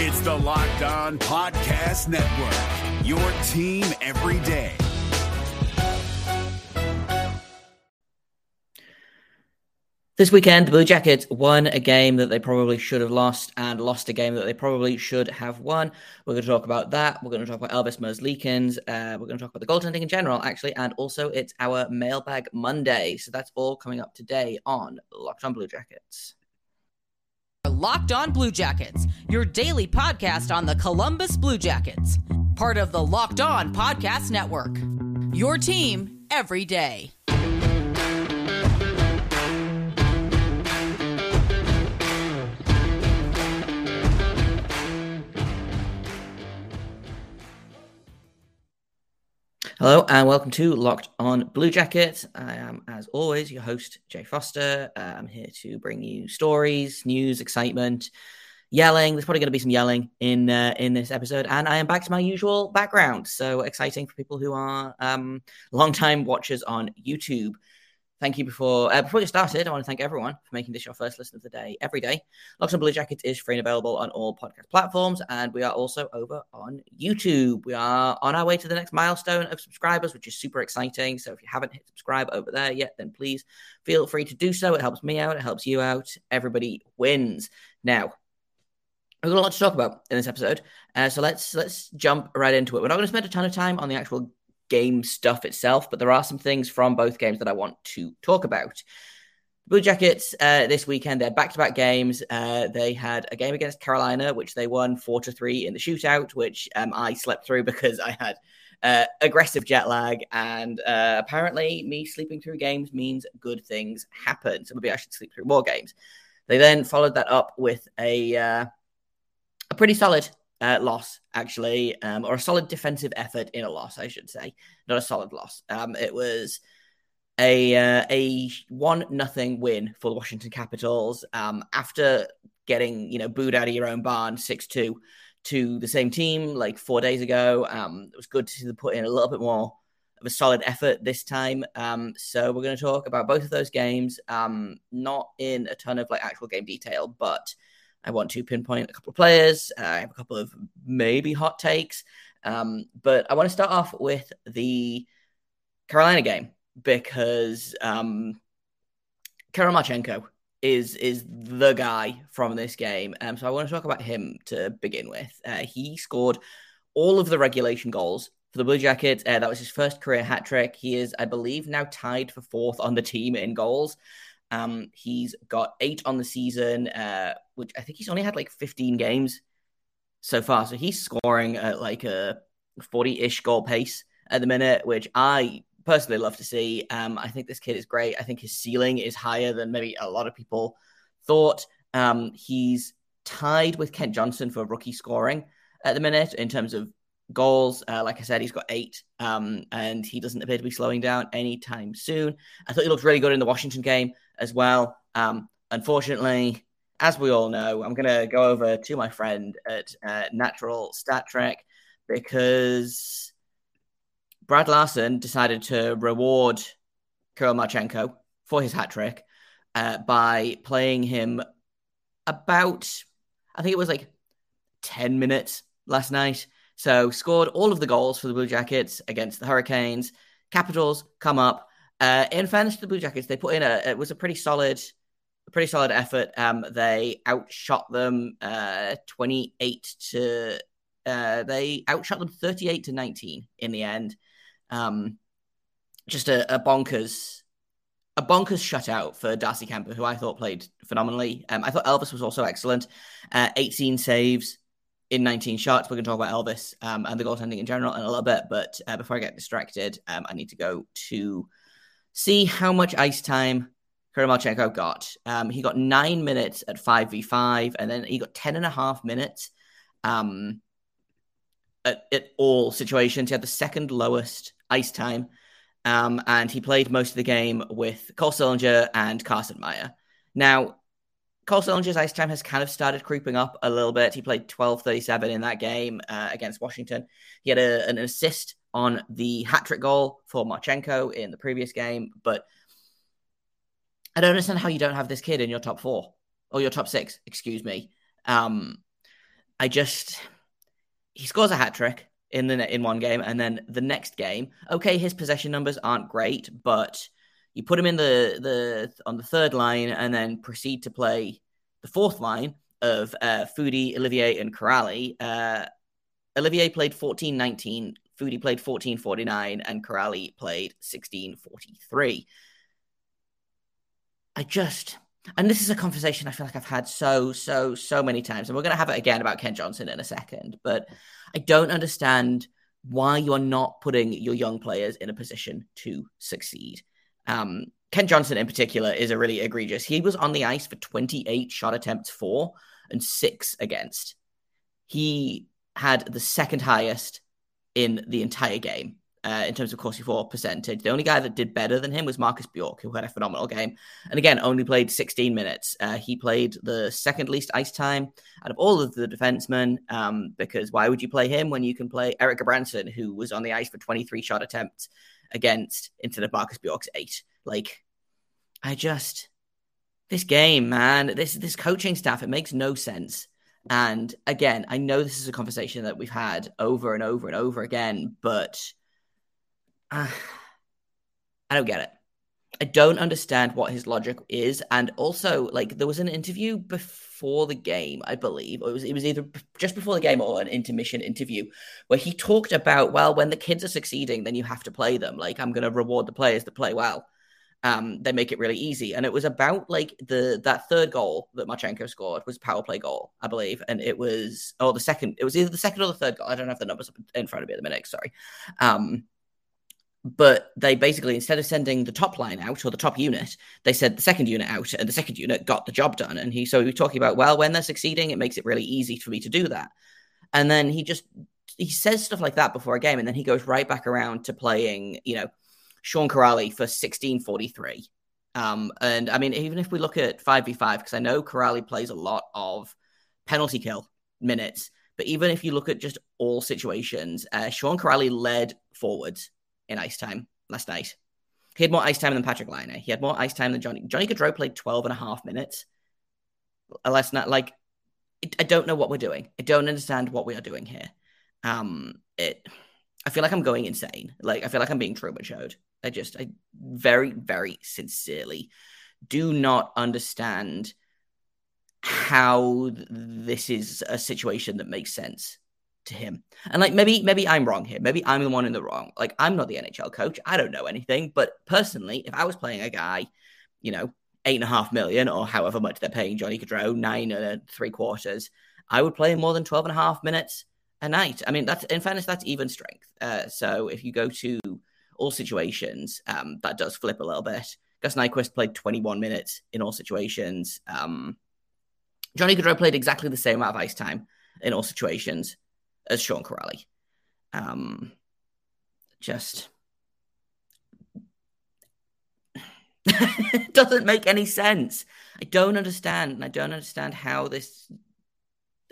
It's the Locked On Podcast Network, your team every day. This weekend, the Blue Jackets won a game that they probably should have lost and lost a game that they probably should have won. We're going to talk about that. We're going to talk about Elvis Merzlikins. Uh, we're going to talk about the goaltending in general, actually, and also it's our Mailbag Monday. So that's all coming up today on Locked On Blue Jackets. Locked On Blue Jackets, your daily podcast on the Columbus Blue Jackets, part of the Locked On Podcast Network. Your team every day. Hello and welcome to Locked On Blue Jacket. I am, as always, your host, Jay Foster. Uh, I'm here to bring you stories, news, excitement, yelling. There's probably going to be some yelling in uh, in this episode, and I am back to my usual background. So exciting for people who are um, long-time watchers on YouTube thank you before uh, before we get started. I want to thank everyone for making this your first listen of the day every day. Locked on Blue Jackets is free and available on all podcast platforms, and we are also over on YouTube. We are on our way to the next milestone of subscribers, which is super exciting. So if you haven't hit subscribe over there yet, then please feel free to do so. It helps me out. It helps you out. Everybody wins. Now. We've got a lot to talk about in this episode, uh, so let's let's jump right into it. We're not going to spend a ton of time on the actual game stuff itself, but there are some things from both games that I want to talk about. Blue Jackets uh, this weekend, they're back to back games. Uh, they had a game against Carolina, which they won four to three in the shootout, which um, I slept through because I had uh, aggressive jet lag. And uh, apparently, me sleeping through games means good things happen. So maybe I should sleep through more games. They then followed that up with a, uh, a pretty solid uh, loss, actually, um, or a solid defensive effort in a loss, I should say, not a solid loss. Um, it was a uh, a one nothing win for the Washington Capitals um, after getting you know booed out of your own barn six two to the same team like four days ago. Um, it was good to see them put in a little bit more of a solid effort this time. Um, so we're going to talk about both of those games, um, not in a ton of like actual game detail, but I want to pinpoint a couple of players. Uh, I have a couple of maybe hot takes. Um, but I want to start off with the Carolina game because um, Kirill Marchenko is is the guy from this game. Um, so I want to talk about him to begin with. Uh, he scored all of the regulation goals for the Blue Jackets. Uh, that was his first career hat trick. He is, I believe, now tied for fourth on the team in goals. Um, he's got eight on the season, uh, which I think he's only had like 15 games so far. So he's scoring at like a 40 ish goal pace at the minute, which I personally love to see. Um, I think this kid is great. I think his ceiling is higher than maybe a lot of people thought. Um, he's tied with Kent Johnson for rookie scoring at the minute in terms of goals. Uh, like I said, he's got eight, um, and he doesn't appear to be slowing down anytime soon. I thought he looked really good in the Washington game as well. Um, unfortunately, as we all know, I'm going to go over to my friend at uh, Natural Stat Trick because Brad Larsen decided to reward Kirill Marchenko for his hat trick uh, by playing him about, I think it was like 10 minutes last night. So scored all of the goals for the Blue Jackets against the Hurricanes. Capitals come up, uh, in fairness to the Blue Jackets, they put in a it was a pretty solid, pretty solid effort. Um, they outshot them uh, twenty eight to uh, they outshot them thirty eight to nineteen in the end. Um, just a, a bonkers, a bonkers shutout for Darcy Kuemper, who I thought played phenomenally. Um, I thought Elvis was also excellent. Uh, eighteen saves in 19 shots. We're going to talk about Elvis um, and the goaltending in general in a little bit. But uh, before I get distracted, um, I need to go to see how much ice time Kirill got. Um, he got nine minutes at 5v5, and then he got 10 and a half minutes um, at, at all situations. He had the second lowest ice time, um, and he played most of the game with Cole Sillinger and Carson Meyer. Now, Cole Sillinger's ice time has kind of started creeping up a little bit. He played 12:37 in that game uh, against Washington. He had a, an assist on the hat trick goal for Marchenko in the previous game. But I don't understand how you don't have this kid in your top four or your top six, excuse me. Um, I just he scores a hat trick in the in one game, and then the next game, okay, his possession numbers aren't great, but you put him in the the on the third line, and then proceed to play the fourth line of uh, Foudy, Olivier, and Kuraly. Uh, Olivier played 14-19, Foudy played 14-49, and Kuraly played 16-43. I just and this is a conversation I feel like I've had so, so, so many times. And we're going to have it again about Kent Johnson in a second. But I don't understand why you are not putting your young players in a position to succeed. Um, Kent Johnson, in particular, is a really egregious. He was on the ice for 28 shot attempts for and six against. He had the second highest in the entire game uh, in terms of Corsi for percentage. The only guy that did better than him was Marcus Bjork, who had a phenomenal game. And again, only played 16 minutes. Uh, he played the second least ice time out of all of the defensemen, um, because why would you play him when you can play Erik Gudbranson, who was on the ice for 23 shot attempts against instead of Marcus Bjork's eight? Like, I just. This game, man, this this coaching staff, it makes no sense. And again, I know this is a conversation that we've had over and over and over again, but uh, I don't get it. I don't understand what his logic is, and also like there was an interview before the game, I believe, it was it was either just before the game or an intermission interview where he talked about well, when the kids are succeeding, then you have to play them. Like I'm going to reward the players that play well. Um, they make it really easy, and it was about like the that third goal that Marchenko scored was power play goal, I believe, and it was oh the second, it was either the second or the third goal. I don't have the numbers in front of me at the minute. Sorry. Um, but they basically instead of sending the top line out or the top unit they sent the second unit out and the second unit got the job done and he so he was talking about well when they're succeeding it makes it really easy for me to do that and then he just he says stuff like that before a game and then he goes right back around to playing you know sean Kuraly for 1643 um and i mean even if we look at 5v5 because i know Kuraly plays a lot of penalty kill minutes but even if you look at just all situations uh, sean Kuraly led forwards in ice time last night. He had more ice time than Patrick Laine. He had more ice time than Johnny. Johnny Gaudreau played 12 and a half minutes last night. Like, I don't know what we're doing. I don't understand what we are doing here. Um, it. I feel like I'm going insane. Like, I feel like I'm being Truman showed. I just, I very, very sincerely do not understand how this is a situation that makes sense to him. And like maybe maybe I'm wrong here. Maybe I'm the one in the wrong. Like I'm not the NHL coach. I don't know anything. But personally, if I was playing a guy, you know, eight and a half million or however much they're paying Johnny Gaudreau, nine and three quarters, I would play more than 12 and a half minutes a night. I mean, that's in fairness, that's even strength. Uh, so if you go to all situations, um, that does flip a little bit. Gus Nyquist played 21 minutes in all situations. Um, Johnny Gaudreau played exactly the same amount of ice time in all situations as Sean Kuraly. Um, just doesn't make any sense. I don't understand, and I don't understand how this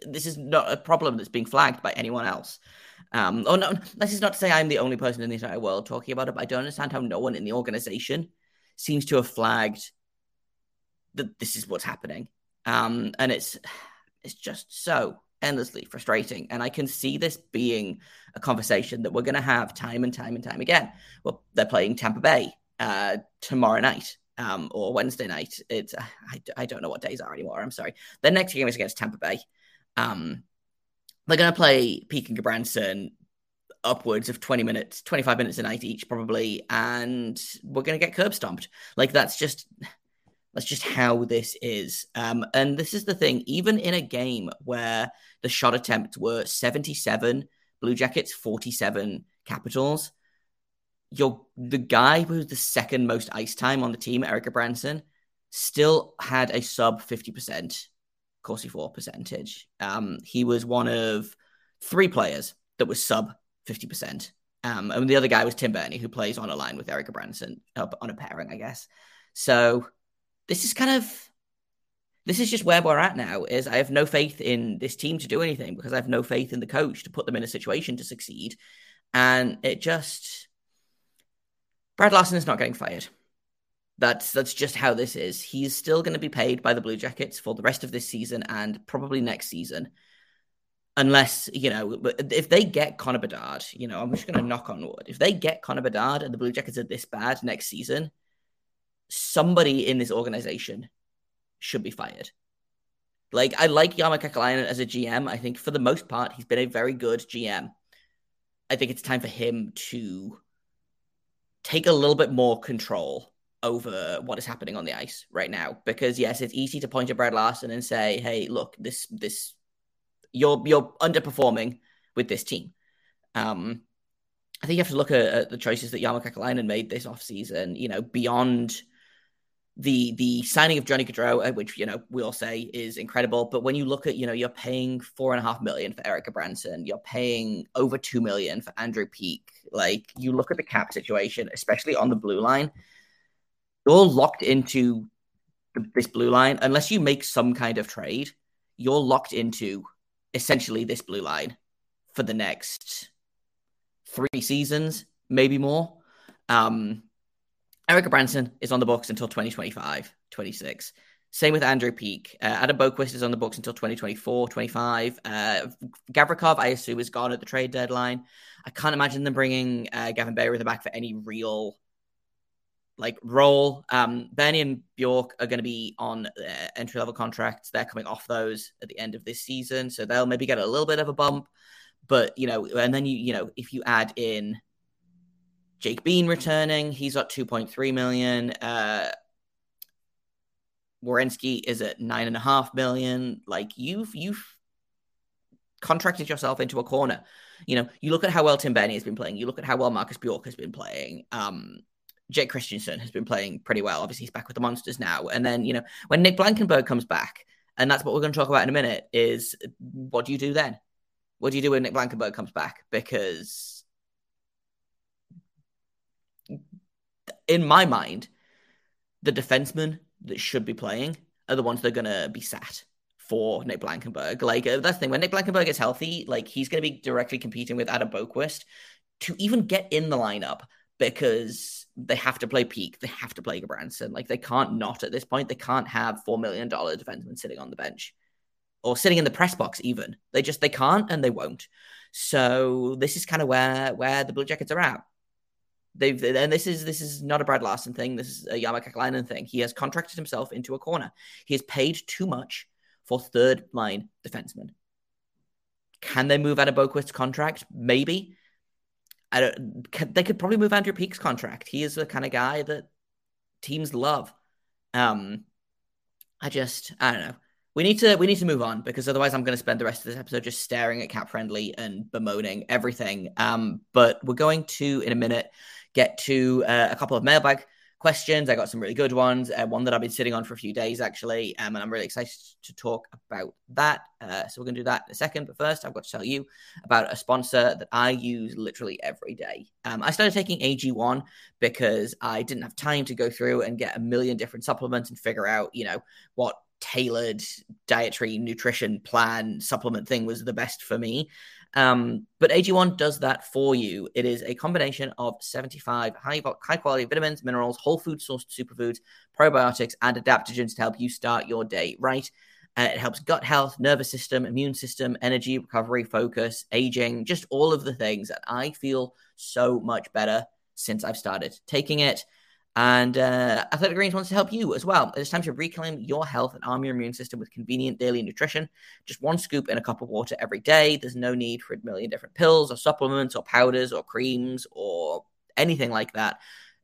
this is not a problem that's being flagged by anyone else. Um, no, this is not to say I'm the only person in the entire world talking about it, but I don't understand how no one in the organization seems to have flagged that this is what's happening. Um, and it's it's just so endlessly frustrating. And I can see this being a conversation that we're going to have time and time and time again. Well, they're playing Tampa Bay uh, tomorrow night um, or Wednesday night. It's I, I don't know what days are anymore. I'm sorry. Their next game is against Tampa Bay. Um, they're going to play Peeke and Gudbranson upwards of 20 minutes, 25 minutes a night each, probably. And we're going to get curb stomped. Like, that's just that's just how this is. Um, and this is the thing, even in a game where the shot attempts were 77, Blue Jackets 47 Capitals, you're the guy who's the second most ice time on the team, Erik Branson, still had a sub 50% Corsi for percentage. Um, he was one of three players that was sub 50%. Um, and the other guy was Tim Berni, who plays on a line with Erik Branson uh, on a pairing, I guess. So this is kind of this is just where we're at now is i have no faith in this team to do anything because i have no faith in the coach to put them in a situation to succeed and it just brad Larsen is not getting fired that's that's just how this is he's still going to be paid by the blue jackets for the rest of this season and probably next season unless you know, if they get Connor Bedard, you know, I'm just going to knock on wood. If they get Connor Bedard and the Blue Jackets are this bad next season, somebody in this organization should be fired. Like I like Jarmo Kekalainen as a GM. I think for the most part he's been a very good GM. I think it's time for him to take a little bit more control over what is happening on the ice right now. Because yes, it's easy to point at Brad Larsen and say, "Hey, look, this this you're you're underperforming with this team." Um, I think you have to look at, at the choices that Jarmo Kekalainen made this offseason, you know, beyond the the signing of Johnny Gaudreau, uh, which you know we all say is incredible, but when you look at you know you're paying four and a half million for Erik Branson, you're paying over two million for Andrew Peeke. Like you look at the cap situation, especially on the blue line, you're locked into this blue line unless you make some kind of trade. You're locked into essentially this blue line for the next three seasons, maybe more. Um, Erik Gudbranson is on the books until 2025, 26. Same with Andrew Peeke. Uh, Adam Boqvist is on the books until 2024, 25. Uh, Gavrikov, I assume, is gone at the trade deadline. I can't imagine them bringing uh, Gavin Bayreuther back for any real like role. Um, Berni and Bjork are going to be on uh, entry level contracts. They're coming off those at the end of this season, so they'll maybe get a little bit of a bump. But you know, and then you you know if you add in Jake Bean returning, he's got 2.3 million. Uh, Werenski is at nine and a half million. Like you've you've contracted yourself into a corner. You know, you look at how well Tim Berni has been playing. You look at how well Marcus Bjork has been playing. Um, Jake Christiansen has been playing pretty well. Obviously, he's back with the Monsters now. And then, you know, when Nick Blankenburg comes back, and that's what we're going to talk about in a minute, is what do you do then? What do you do when Nick Blankenburg comes back? Because in my mind, the defensemen that should be playing are the ones that are going to be sat for Nick Blankenburg. Like uh, that's the thing. When Nick Blankenburg is healthy, like he's going to be directly competing with Adam Boqvist to even get in the lineup because they have to play Peeke, they have to play Gudbranson. Like they can't not at this point. They can't have four million dollar defensemen sitting on the bench or sitting in the press box. Even they just they can't and they won't. So this is kind of where where the Blue Jackets are at. They've and this is this is not a Brad Larsen thing. This is a Jarmo Kekalainen thing. He has contracted himself into a corner. He has paid too much for third line defensemen. Can they move out of Boqvist's contract? Maybe. I don't, they could probably move Andrew Peeke's contract. He is the kind of guy that teams love. Um, I just I don't know. We need to we need to move on because otherwise I'm going to spend the rest of this episode just staring at Cap Friendly and bemoaning everything. Um, but we're going to in a minute get to uh, a couple of mailbag questions. I got some really good ones. Uh, one that I've been sitting on for a few days, actually, um, and I'm really excited to talk about that. Uh, so we're going to do that in a second. But first, I've got to tell you about a sponsor that I use literally every day. Um, I started taking AG1 because I didn't have time to go through and get a million different supplements and figure out, you know, what tailored dietary nutrition plan supplement thing was the best for me. Um, but AG1 does that for you. It is a combination of 75 high, high quality vitamins, minerals, whole food sourced superfoods, probiotics, and adaptogens to help you start your day right. Uh, it helps gut health, nervous system, immune system, energy, recovery, focus, aging, just all of the things. that I feel so much better since I've started taking it. And uh, Athletic Greens wants to help you as well. It's time to reclaim your health and arm your immune system with convenient daily nutrition. Just one scoop in a cup of water every day. There's no need for a million different pills or supplements or powders or creams or anything like that.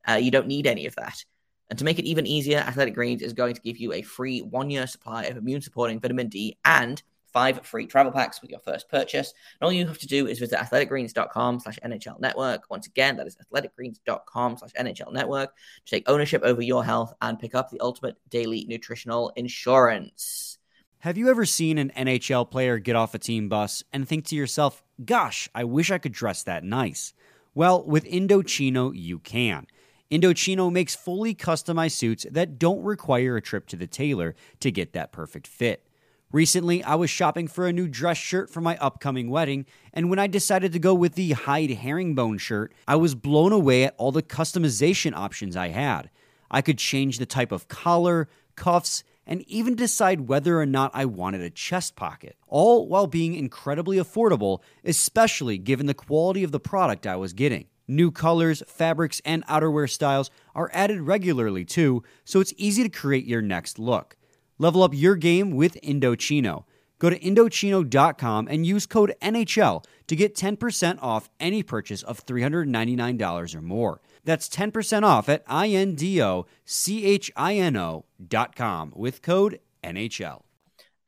Uh, you don't need any of that. And to make it even easier, Athletic Greens is going to give you a free one year supply of immune supporting vitamin D and five free travel packs with your first purchase. And all you have to do is visit athleticgreens.com slash NHL network. Once again, that is athleticgreens.com slash NHL network to take ownership over your health and pick up the ultimate daily nutritional insurance. Have you ever seen an NHL player get off a team bus and think to yourself, gosh, I wish I could dress that nice? Well, with Indochino, you can. Indochino makes fully customized suits that don't require a trip to the tailor to get that perfect fit. Recently, I was shopping for a new dress shirt for my upcoming wedding, and when I decided to go with the Hyde herringbone shirt, I was blown away at all the customization options I had. I could change the type of collar, cuffs, and even decide whether or not I wanted a chest pocket, all while being incredibly affordable, especially given the quality of the product I was getting. New colors, fabrics, and outerwear styles are added regularly too, so it's easy to create your next look. Level up your game with Indochino. Go to Indochino.com and use code NHL to get 10% off any purchase of $399 or more. That's 10% off at I-N-D-O-C-H-I-N-O.com with code NHL.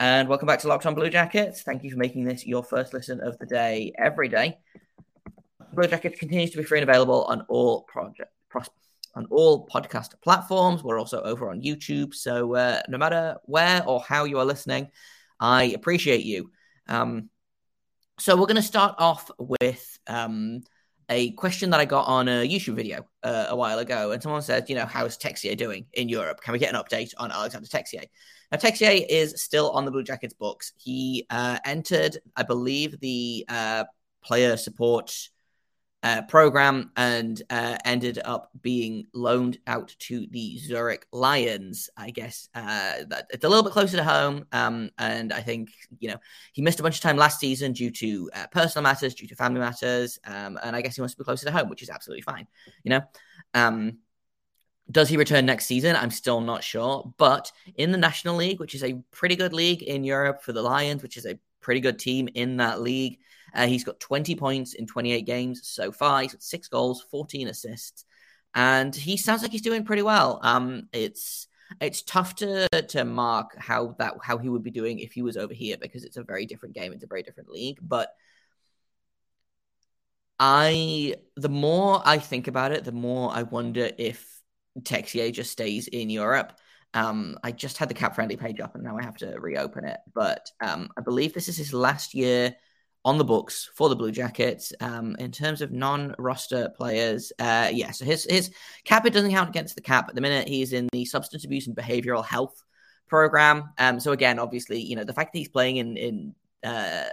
And welcome back to Locked On Blue Jackets. Thank you for making this your first listen of the day every day. Blue Jackets continues to be free and available on all project pros- on all podcast platforms. We're also over on YouTube. So uh, no matter where or how you are listening, I appreciate you. Um, so we're going to start off with um, a question that I got on a YouTube video uh, a while ago, and someone said, you know, how is Texier doing in Europe? Can we get an update on Alexander Texier? Now, Texier is still on the Blue Jackets books. He uh, entered, I believe, the uh, player support uh, program and uh, ended up being loaned out to the Zurich Lions. I guess uh, that it's a little bit closer to home, um, and I think you know he missed a bunch of time last season due to uh, personal matters, due to family matters, um, and I guess he wants to be closer to home, which is absolutely fine. You know. Um, does he return next season? I'm still not sure. But in the National League, which is a pretty good league in Europe for the Lions, which is a pretty good team in that league, uh, he's got 20 points in 28 games so far. He's got six goals, 14 assists, and he sounds like he's doing pretty well. Um, it's it's tough to to mark how that how he would be doing if he was over here because it's a very different game. It's a very different league, but. I the more I think about it, the more I wonder if Texier just stays in Europe. Um, I just had the cap friendly page up and now I have to reopen it. But um, I believe this is his last year on the books for the Blue Jackets. Um, in terms of non-roster players, uh, yeah, so his his cap it doesn't count against the cap at the minute. He's in the substance abuse and behavioral health program. Um, so again, obviously, you know the fact that he's playing in in uh,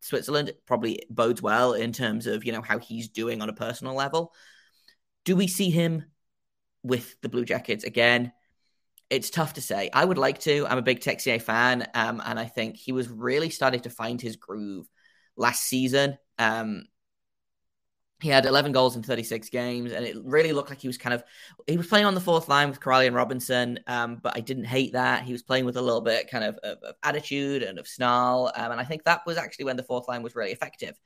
Switzerland probably bodes well in terms of you know how he's doing on a personal level. Do we see him with the Blue Jackets again? It's tough to say. I would like to. I'm a big Texier fan, um, and I think he was really starting to find his groove last season. Um, he had 11 goals in 36 games, and it really looked like he was kind of he was playing on the fourth line with Kuraly and Robinson. Um, but I didn't hate that. He was playing with a little bit kind of of, of attitude and of snarl, um, and I think that was actually when the fourth line was really effective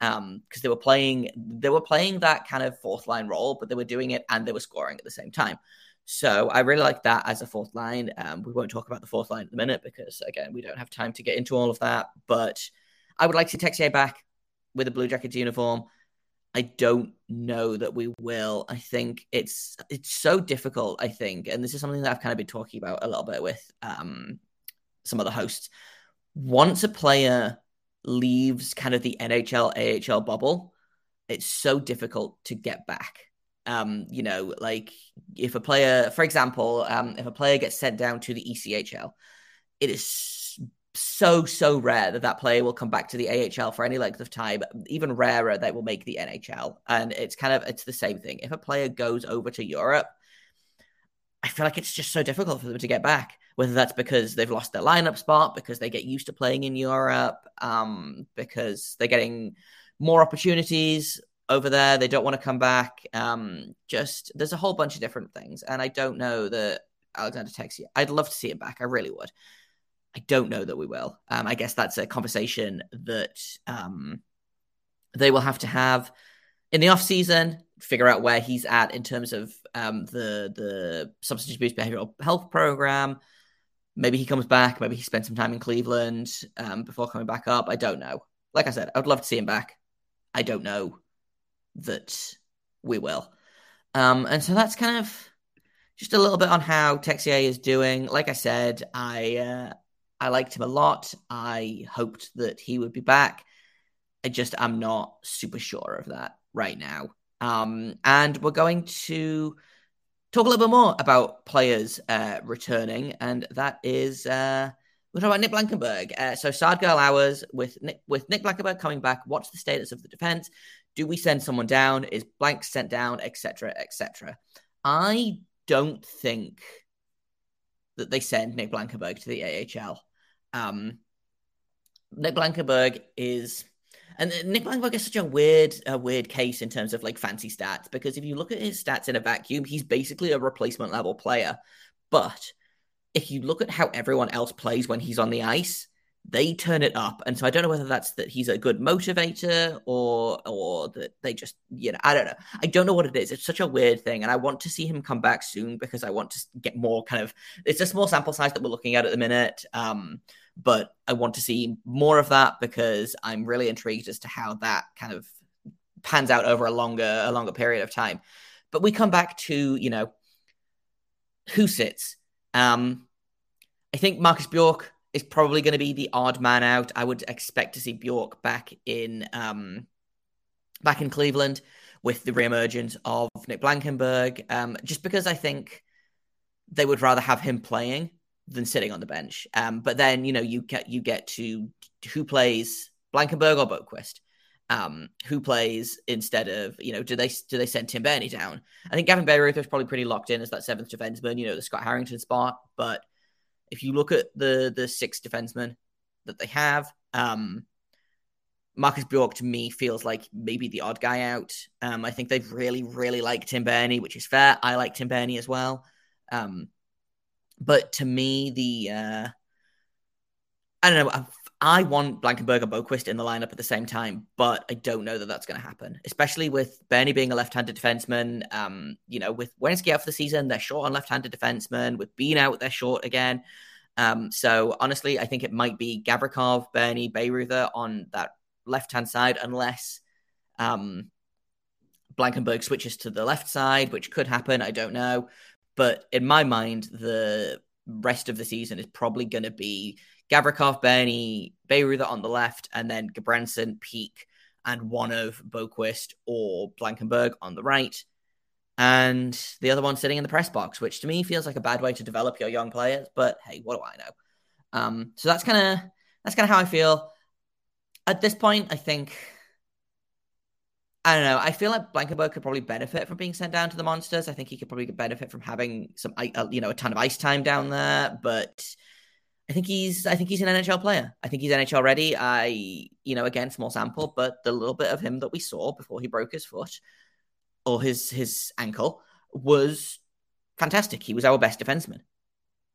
because um, they were playing they were playing that kind of fourth line role, but they were doing it and they were scoring at the same time. So I really like that as a fourth line. Um, we won't talk about the fourth line at the minute because again we don't have time to get into all of that, but I would like to see Texier back with a Blue Jackets uniform. I don't know that we will. I think it's it's so difficult. I think, and this is something that I've kind of been talking about a little bit with um, some of the hosts. Once a player leaves kind of the NHL AHL bubble, it's so difficult to get back. Um, you know, like if a player, for example, um, if a player gets sent down to the ECHL, it is so so rare that that player will come back to the AHL for any length of time. Even rarer, they will make the NHL, and it's kind of it's the same thing. If a player goes over to Europe, I feel like it's just so difficult for them to get back. Whether that's because they've lost their lineup spot, because they get used to playing in Europe, um, because they're getting more opportunities over there, they don't want to come back. Um, just there's a whole bunch of different things, and I don't know that Alexander Texier. I'd love to see him back. I really would. I don't know that we will. Um, I guess that's a conversation that um, they will have to have in the off season. Figure out where he's at in terms of um, the the substance abuse behavioral health program. Maybe he comes back. Maybe he spends some time in Cleveland um, before coming back up. I don't know. Like I said, I would love to see him back. I don't know that we will. Um, and so that's kind of just a little bit on how Texier is doing. Like I said, I uh, I liked him a lot. I hoped that he would be back. I just am not super sure of that right now. Um, and we're going to talk a little bit more about players uh, returning, and that is uh, we're talking about Nick Blankenburg. Uh, so Saad Girl hours with Nick, with Nick Blankenburg coming back. What's the status of the defense? Do we send someone down? Is Blank sent down? Etc. Etc. I don't think that they send Nick Blankenburg to the AHL. Um, Nick Blankenburg is, and Nick Blankenburg is such a weird, a weird case in terms of like fancy stats because if you look at his stats in a vacuum, he's basically a replacement level player. But if you look at how everyone else plays when he's on the ice, they turn it up. And so I don't know whether that's that he's a good motivator or or that they just you know I don't know. I don't know what it is. It's such a weird thing, and I want to see him come back soon because I want to get more kind of. It's a small sample size that we're looking at at the minute, um, but I want to see more of that because I'm really intrigued as to how that kind of pans out over a longer a longer period of time. But we come back to you know who sits. Um, I think Marcus Bjork is probably going to be the odd man out. I would expect to see Bjork back in um, back in Cleveland with the reemergence of Nick Blankenburg, um, just because I think they would rather have him playing than sitting on the bench. Um, but then you know you get you get to who plays Blankenburg or Boqvist. Um, who plays instead of you know do they do they send Tim Berni down? I think Gavin Bayreuther is probably pretty locked in as that seventh defenseman. You know the Scott Harrington spot, but if you look at the the six defensemen that they have, um, Marcus Bjork to me feels like maybe the odd guy out. Um, I think they've really, really liked Tim Berni, which is fair. I like Tim Berni as well. Um, but to me, the uh, I don't know. I want Blankenburg and Boqvist in the lineup at the same time, but I don't know that that's going to happen, especially with Berni being a left-handed defenseman. Um, you know, with Werenski out for the season, they're short on left-handed defensemen. With Bean out, they're short again. Um, so honestly, I think it might be Gavrikov, Bernie, Bayreuther on that left-hand side, unless um, Blankenburg switches to the left side, which could happen. I don't know, but in my mind, the rest of the season is probably going to be Gavrikov, Berni, Bayreuther on the left, and then Gudbranson, Peeke, and one of Boqvist or Blankenburg on the right. And the other one sitting in the press box, which to me feels like a bad way to develop your young players. But hey, what do I know? Um, so that's kind of that's kind of how I feel at this point. I think I don't know. I feel like Blankenburg could probably benefit from being sent down to the monsters. I think he could probably benefit from having some, you know, a ton of ice time down there. But I think he's I think he's an NHL player. I think he's NHL ready. I you know again small sample, but the little bit of him that we saw before he broke his foot or his his ankle was fantastic. He was our best defenseman.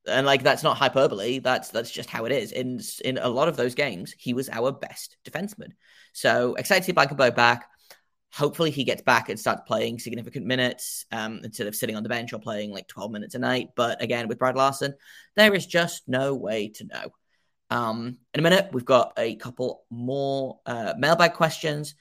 And like that's not hyperbole. That's that's just how it is. In in a lot of those games, he was our best defenseman. So excited to see Blankenburg back hopefully he gets back and starts playing significant minutes um, instead of sitting on the bench or playing like 12 minutes a night. But again, with Brad Larsen, there is just no way to know. Um, in a minute, we've got a couple more uh, mailbag questions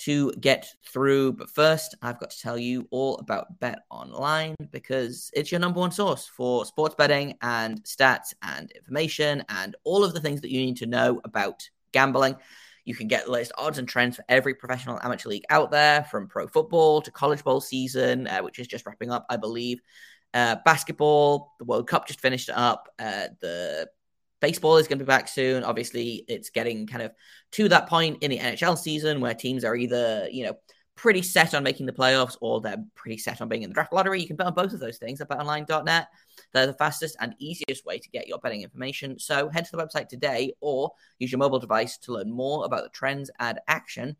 to get through. But first, I've got to tell you all about Bet Online because it's your number one source for sports betting and stats and information and all of the things that you need to know about gambling. You can get the latest odds and trends for every professional amateur league out there, from pro football to college bowl season, uh, which is just wrapping up, I believe. Uh, basketball, the World Cup just finished up. Uh, the baseball is going to be back soon. Obviously, it's getting kind of to that point in the NHL season where teams are either, you know, pretty set on making the playoffs or they're pretty set on being in the draft lottery. You can bet on both of those things at betonline.net. They're the fastest and easiest way to get your betting information. So head to the website today or use your mobile device to learn more about the trends and action.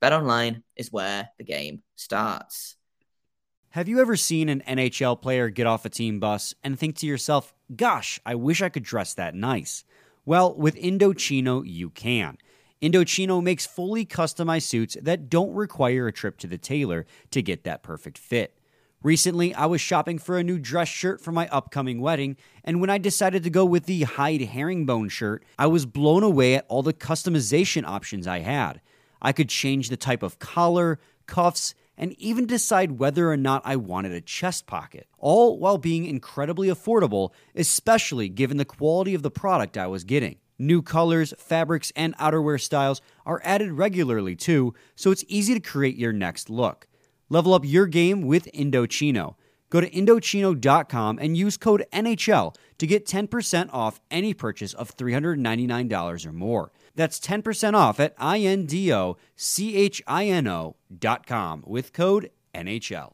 BetOnline is where the game starts. Have you ever seen an NHL player get off a team bus and think to yourself, gosh, I wish I could dress that nice? Well, with Indochino, you can. Indochino makes fully customized suits that don't require a trip to the tailor to get that perfect fit. Recently, I was shopping for a new dress shirt for my upcoming wedding, and when I decided to go with the Hyde herringbone shirt, I was blown away at all the customization options I had. I could change the type of collar, cuffs, and even decide whether or not I wanted a chest pocket, all while being incredibly affordable, especially given the quality of the product I was getting. New colors, fabrics, and outerwear styles are added regularly too, so it's easy to create your next look. Level up your game with Indochino. Go to Indochino.com and use code NHL to get 10% off any purchase of $399 or more. That's 10% off at I-N-D-O-C-H-I-N-O.com with code NHL.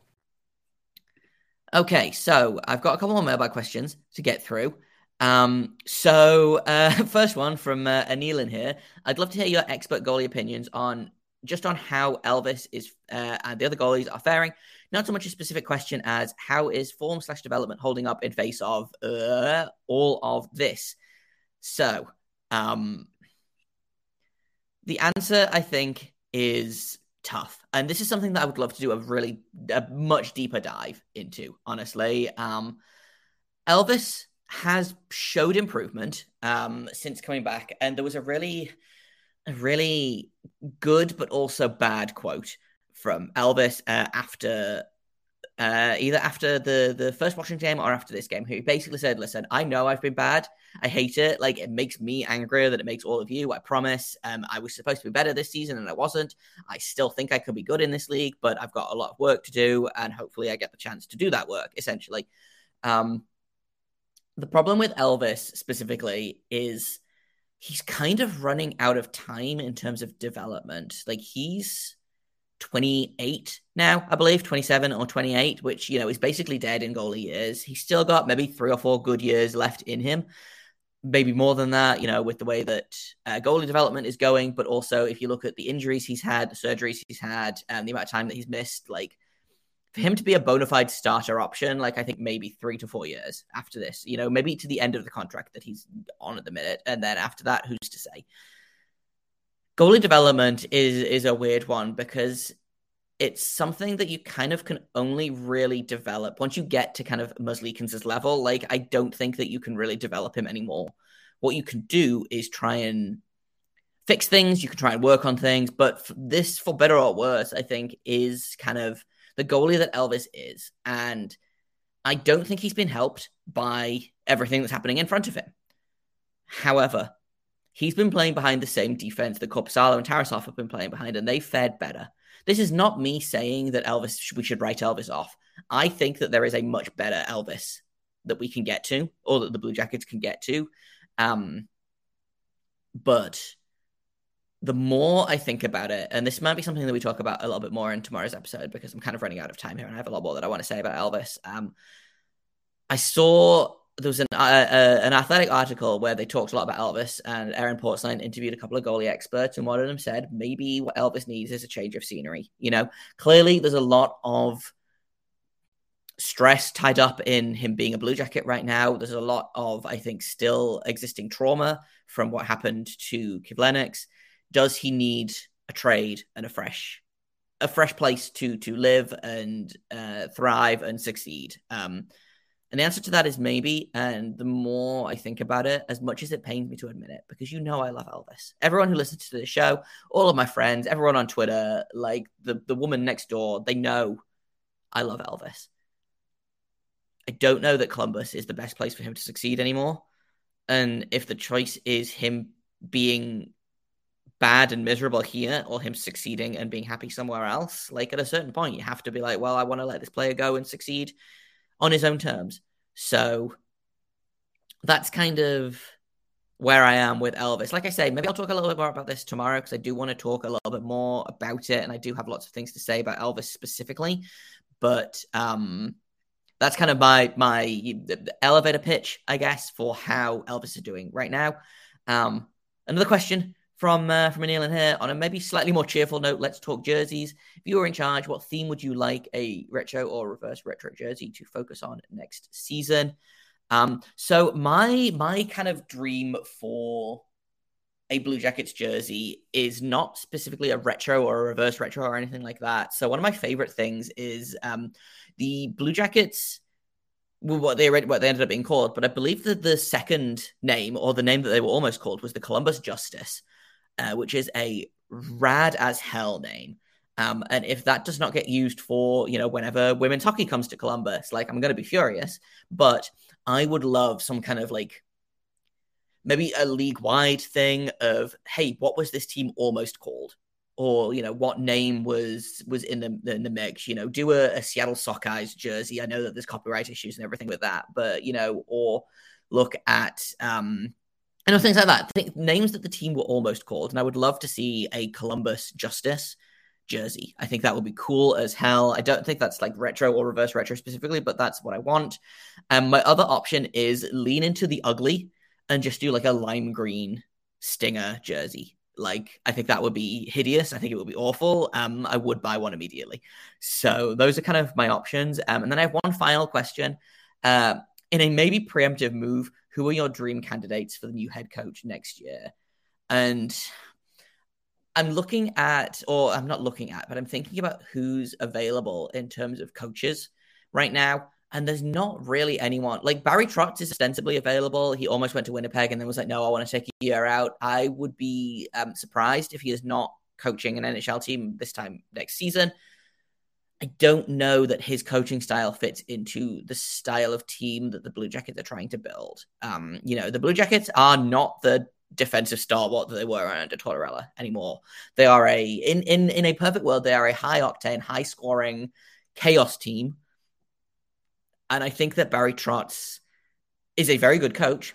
Okay, so I've got a couple more mailbag questions to get through. Um, so uh, first one from uh, Anil in here. I'd love to hear your expert goalie opinions on just on how Elvis is uh, and the other goalies are faring. Not so much a specific question as how is form slash development holding up in face of uh, all of this. So, um, the answer I think is tough, and this is something that I would love to do a really a much deeper dive into. Honestly, um, Elvis has showed improvement um, since coming back, and there was a really, really good but also bad quote from Elvis uh, after uh, either after the the first Washington game or after this game, who basically said, "Listen, I know I've been bad. I hate it. Like it makes me angrier than it makes all of you. I promise. Um, I was supposed to be better this season and I wasn't. I still think I could be good in this league, but I've got a lot of work to do, and hopefully, I get the chance to do that work. Essentially, um, the problem with Elvis specifically is he's kind of running out of time in terms of development. Like he's 28 now, I believe, 27 or 28, which, you know, is basically dead in goalie years. He's still got maybe three or four good years left in him. Maybe more than that, you know, with the way that uh, goalie development is going. But also, if you look at the injuries he's had, the surgeries he's had, and the amount of time that he's missed, like for him to be a bona fide starter option, like I think maybe three to four years after this, you know, maybe to the end of the contract that he's on at the minute. And then after that, who's to say? Goalie development is is a weird one because it's something that you kind of can only really develop once you get to kind of Merzlikins' level. Like, I don't think that you can really develop him anymore. What you can do is try and fix things, you can try and work on things, but this, for better or worse, I think is kind of the goalie that Elvis is. And I don't think he's been helped by everything that's happening in front of him. However, he's been playing behind the same defense that Korpisalo and Tarasov have been playing behind, and they fared better. This is not me saying that Elvis, we should write Elvis off. I think that there is a much better Elvis that we can get to, or that the Blue Jackets can get to. Um, but the more I think about it, and this might be something that we talk about a little bit more in tomorrow's episode because I'm kind of running out of time here and I have a lot more that I want to say about Elvis. Um, I saw there was an uh, uh, an athletic article where they talked a lot about Elvis, and Aaron Portzline interviewed a couple of goalie experts, and one of them said maybe what Elvis needs is a change of scenery. You know, clearly there's a lot of stress tied up in him being a Blue Jacket right now. There's a lot of, I think, still existing trauma from what happened to Kivlenieks does he need a trade and a fresh a fresh place to to live and uh, thrive and succeed? Um, and the answer to that is maybe. And the more I think about it, as much as it pains me to admit it, because you know I love Elvis. Everyone who listens to the show, all of my friends, everyone on Twitter, like the the woman next door, they know I love Elvis. I don't know that Columbus is the best place for him to succeed anymore. And if the choice is him being bad and miserable here or him succeeding and being happy somewhere else. Like at a certain point, you have to be like, well, I want to let this player go and succeed on his own terms. So that's kind of where I am with Elvis. Like I say, maybe I'll talk a little bit more about this tomorrow because I do want to talk a little bit more about it, and I do have lots of things to say about Elvis specifically. But um, that's kind of my my elevator pitch, I guess, for how Elvis is doing right now. Um, another question from uh, from Anil in here on a maybe slightly more cheerful note. Let's talk jerseys. If you were in charge, what theme would you like a retro or reverse retro jersey to focus on next season? Um, so my my kind of dream for a Blue Jackets jersey is not specifically a retro or a reverse retro or anything like that. So one of my favorite things is um, the Blue Jackets what they what they ended up being called, but I believe that the second name or the name that they were almost called was the Columbus Justice uh, which is a rad as hell name. Um, and if that does not get used for, you know, whenever women's hockey comes to Columbus, like I'm going to be furious. But I would love some kind of like maybe a league wide thing of, hey, what was this team almost called? Or you know what name was was in the in the mix? You know, do a, a Seattle Sockeyes jersey. I know that there's copyright issues and everything with that, but you know, or look at um, and know things like that. Th- names that the team were almost called, and I would love to see a Columbus Justice jersey. I think that would be cool as hell. I don't think that's like retro or reverse retro specifically, but that's what I want. And um, my other option is lean into the ugly and just do like a lime green stinger jersey. Like I think that would be hideous. I think it would be awful. Um, I would buy one immediately. So those are kind of my options. Um, and then I have one final question. Uh, in a maybe preemptive move, who are your dream candidates for the new head coach next year? And I'm looking at, or I'm not looking at, but I'm thinking about who's available in terms of coaches right now. And there's not really anyone like Barry Trotz is ostensibly available. He almost went to Winnipeg and then was like, no, I want to take a year out. I would be um, surprised if he is not coaching an NHL team this time next season. I don't know that his coaching style fits into the style of team that the Blue Jackets are trying to build. Um, you know, the Blue Jackets are not the defensive stalwart that they were under Tortorella anymore. They are a in in in a perfect world, they are a high octane, high scoring chaos team. And I think that Barry Trotz is a very good coach,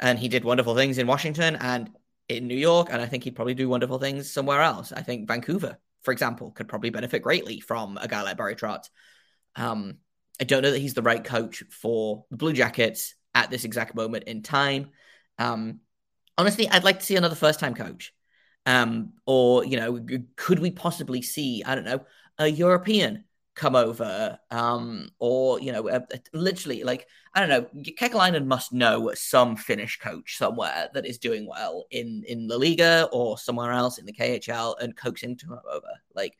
and he did wonderful things in Washington and in New York, and I think he'd probably do wonderful things somewhere else. I think Vancouver, for example, could probably benefit greatly from a guy like Barry Trotz. Um, I don't know that he's the right coach for the Blue Jackets at this exact moment in time. Um, honestly, I'd like to see another first time coach. Um, or, you know, could we possibly see, I don't know, a European come over? Um, or, you know, literally, like, I don't know, Kekalainen must know some Finnish coach somewhere that is doing well in, in La Liga or somewhere else in the KHL and coax him to come over. Like,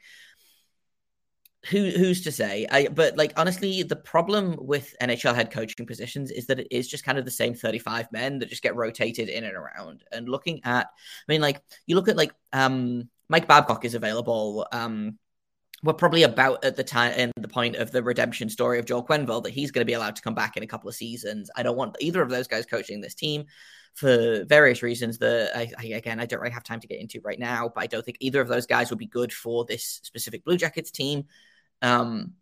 who who's to say? I but like honestly, the problem with NHL head coaching positions is that it is just kind of the same 35 men that just get rotated in and around. And looking at I mean like you look at like um Mike Babcock is available. Um we're probably about at the time and the point of the redemption story of Joel Quenneville that he's going to be allowed to come back in a couple of seasons. I don't want either of those guys coaching this team for various reasons that I, I, again I don't really have time to get into right now. But I don't think either of those guys would be good for this specific Blue Jackets team. Um,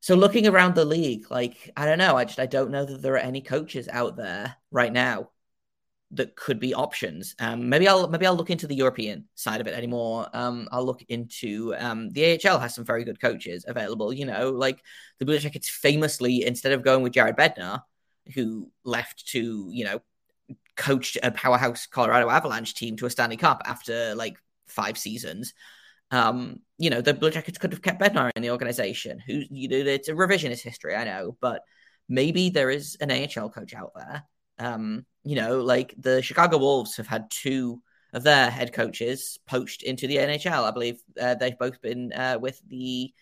so looking around the league, like I don't know, I just I don't know that there are any coaches out there right now that could be options. Um, maybe I'll maybe I'll look into the European side of it anymore. Um, I'll look into um, the AHL has some very good coaches available. You know, like the Blue Jackets famously instead of going with Jared Bednar, who left to you know coach a powerhouse Colorado Avalanche team to a Stanley Cup after like five seasons. Um, you know, the Blue Jackets could have kept Bednar in the organization. Who you know, it's a revisionist history, I know, but maybe there is an AHL coach out there. Um, you know, like the Chicago Wolves have had two of their head coaches poached into the NHL. I believe uh, they've both been uh, with the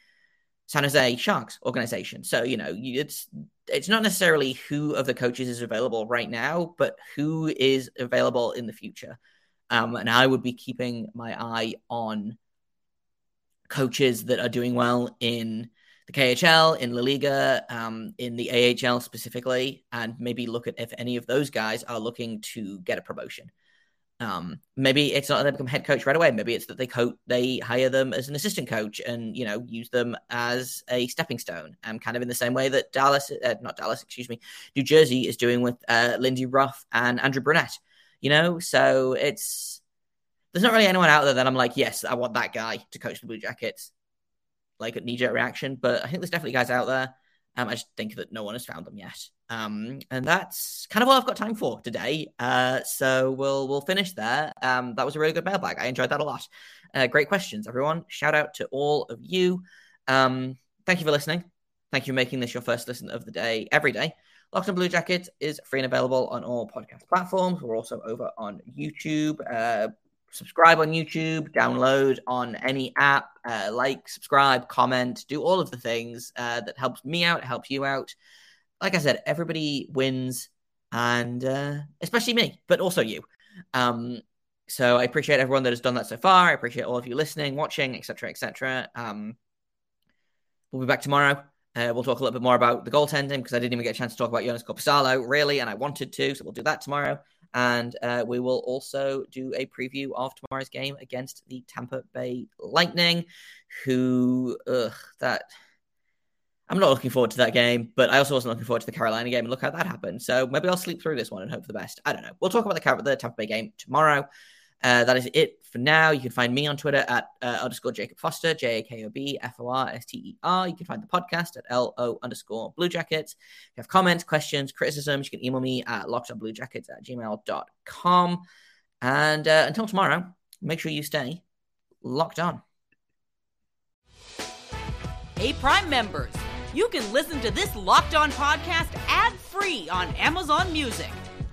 San Jose Sharks organization. So you know, it's it's not necessarily who of the coaches is available right now, but who is available in the future. Um, and I would be keeping my eye on coaches that are doing well in the KHL, in La Liga, um, in the AHL specifically, and maybe look at if any of those guys are looking to get a promotion. Um, maybe it's not that they become head coach right away. Maybe it's that they co- they hire them as an assistant coach and you know use them as a stepping stone. Um, kind of in the same way that Dallas, uh, not Dallas, excuse me, New Jersey is doing with uh, Lindy Ruff and Andrew Brunette. You know, so it's there's not really anyone out there that I'm like, yes, I want that guy to coach the Blue Jackets, like a knee jerk reaction. But I think there's definitely guys out there. Um, I just think that no one has found them yet. Um, and that's kind of all I've got time for today. Uh, so we'll we'll finish there. Um, that was a really good mailbag. I enjoyed that a lot. Uh, great questions, everyone. Shout out to all of you. Um, thank you for listening. Thank you for making this your first listen of the day every day. Locked on Blue Jacket is free and available on all podcast platforms. We're also over on YouTube. Uh, subscribe on YouTube, download on any app, uh, like, subscribe, comment, do all of the things uh, that helps me out, helps you out. Like I said, everybody wins, and uh, especially me, but also you. Um, so I appreciate everyone that has done that so far. I appreciate all of you listening, watching, etc., etc. Um, we'll be back tomorrow. Uh, we'll talk a little bit more about the goaltending because I didn't even get a chance to talk about Jonas Korpisalo, really, and I wanted to. So we'll do that tomorrow. And uh, we will also do a preview of tomorrow's game against the Tampa Bay Lightning, who, ugh, that. I'm not looking forward to that game, but I also wasn't looking forward to the Carolina game and look how that happened. So maybe I'll sleep through this one and hope for the best. I don't know. We'll talk about the, the Tampa Bay game tomorrow. Uh, that is it for now. You can find me on Twitter at uh, underscore Jakob Forster, J A K O B F O R S T E R. You can find the podcast at L O underscore Blue Jackets. If you have comments, questions, criticisms, you can email me at lockedonbluejackets at gmail.com. And uh, until tomorrow, make sure you stay locked on. Hey, Prime members, you can listen to this Locked On podcast ad free on Amazon Music.